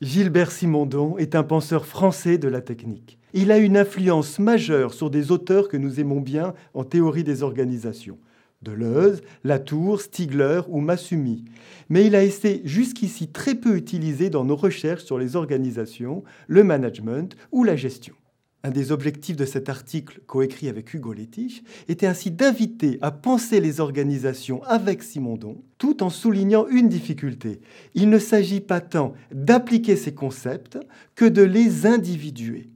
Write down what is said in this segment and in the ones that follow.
Gilbert Simondon est un penseur français de la technique. Il a une influence majeure sur des auteurs que nous aimons bien en théorie des organisations. Deleuze, Latour, Stigler ou Massumi. Mais il a été jusqu'ici très peu utilisé dans nos recherches sur les organisations, le management ou la gestion. Un des objectifs de cet article coécrit avec Hugo Létich était ainsi d'inviter à penser les organisations avec Simondon, tout en soulignant une difficulté. Il ne s'agit pas tant d'appliquer ces concepts que de les individuer.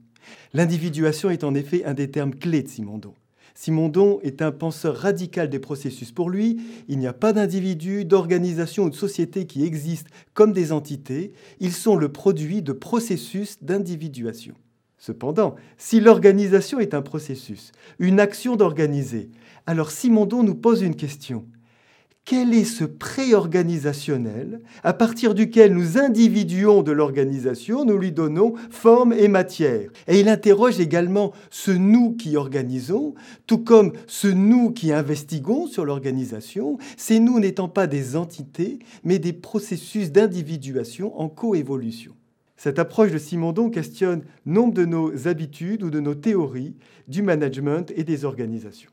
L'individuation est en effet un des termes clés de Simondon. Simondon est un penseur radical des processus. Pour lui, il n'y a pas d'individus, d'organisations ou de sociétés qui existent comme des entités. Ils sont le produit de processus d'individuation. Cependant, si l'organisation est un processus, une action d'organiser, alors Simondon nous pose une question quel est ce pré-organisationnel à partir duquel nous individuons de l'organisation, nous lui donnons forme et matière. Et il interroge également ce nous qui organisons, tout comme ce nous qui investiguons sur l'organisation, ces nous n'étant pas des entités, mais des processus d'individuation en coévolution. Cette approche de Simondon questionne nombre de nos habitudes ou de nos théories du management et des organisations.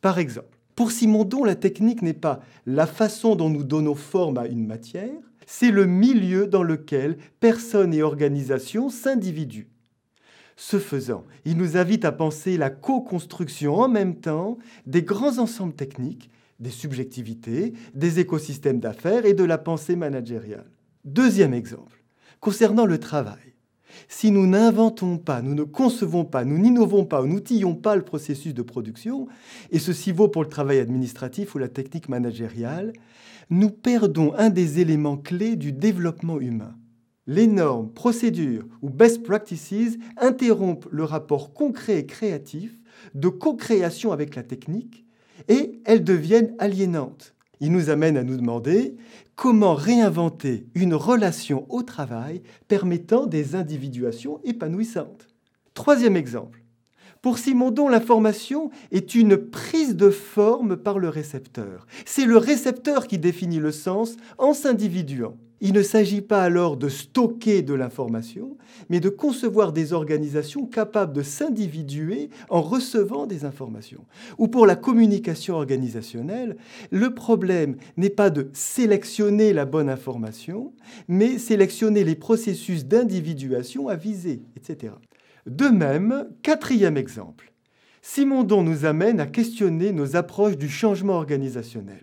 Par exemple, pour Simondon, la technique n'est pas la façon dont nous donnons forme à une matière, c'est le milieu dans lequel personne et organisation s'individuent. Ce faisant, il nous invite à penser la co-construction en même temps des grands ensembles techniques, des subjectivités, des écosystèmes d'affaires et de la pensée managériale. Deuxième exemple, concernant le travail. Si nous n'inventons pas, nous ne concevons pas, nous n'innovons pas, nous n'outillons pas le processus de production, et ceci vaut pour le travail administratif ou la technique managériale, nous perdons un des éléments clés du développement humain. Les normes, procédures ou best practices interrompent le rapport concret et créatif de co-création avec la technique et elles deviennent aliénantes. Il nous amène à nous demander comment réinventer une relation au travail permettant des individuations épanouissantes. Troisième exemple. Pour Simondon, l'information est une prise de forme par le récepteur. C'est le récepteur qui définit le sens en s'individuant. Il ne s'agit pas alors de stocker de l'information, mais de concevoir des organisations capables de s'individuer en recevant des informations. Ou pour la communication organisationnelle, le problème n'est pas de sélectionner la bonne information, mais sélectionner les processus d'individuation à viser, etc. De même, quatrième exemple, Simondon nous amène à questionner nos approches du changement organisationnel.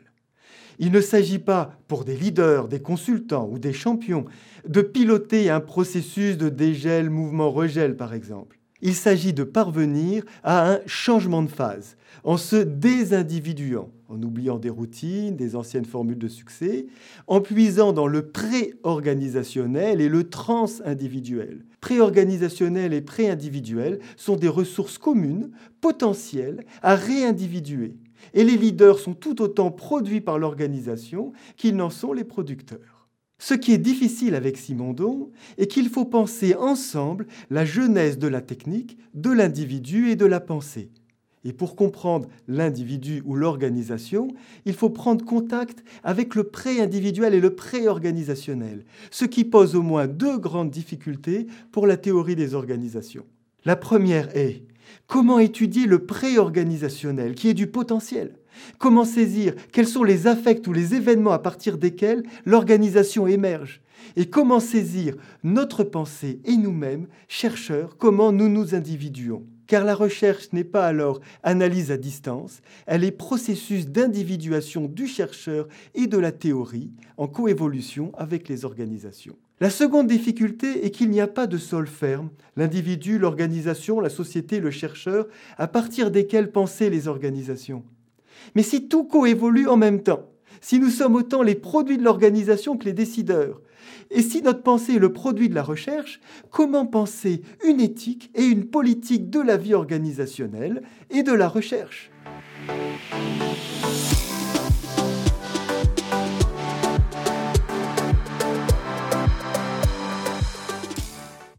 Il ne s'agit pas, pour des leaders, des consultants ou des champions, de piloter un processus de dégel, mouvement, regel, par exemple. Il s'agit de parvenir à un changement de phase en se désindividuant, en oubliant des routines, des anciennes formules de succès, en puisant dans le pré-organisationnel et le trans-individuel. Pré-organisationnel et pré-individuel sont des ressources communes, potentielles, à réindividuer et les leaders sont tout autant produits par l'organisation qu'ils n'en sont les producteurs. Ce qui est difficile avec Simondon est qu'il faut penser ensemble la genèse de la technique, de l'individu et de la pensée. Et pour comprendre l'individu ou l'organisation, il faut prendre contact avec le pré-individuel et le pré-organisationnel, ce qui pose au moins deux grandes difficultés pour la théorie des organisations. La première est Comment étudier le pré-organisationnel, qui est du potentiel? Comment saisir quels sont les affects ou les événements à partir desquels l'organisation émerge? Et comment saisir notre pensée et nous-mêmes, chercheurs, comment nous nous individuons? Car la recherche n'est pas alors analyse à distance, elle est processus d'individuation du chercheur et de la théorie en coévolution avec les organisations. La seconde difficulté est qu'il n'y a pas de sol ferme, l'individu, l'organisation, la société, le chercheur, à partir desquels penser les organisations. Mais si tout coévolue en même temps, si nous sommes autant les produits de l'organisation que les décideurs, et si notre pensée est le produit de la recherche, comment penser une éthique et une politique de la vie organisationnelle et de la recherche?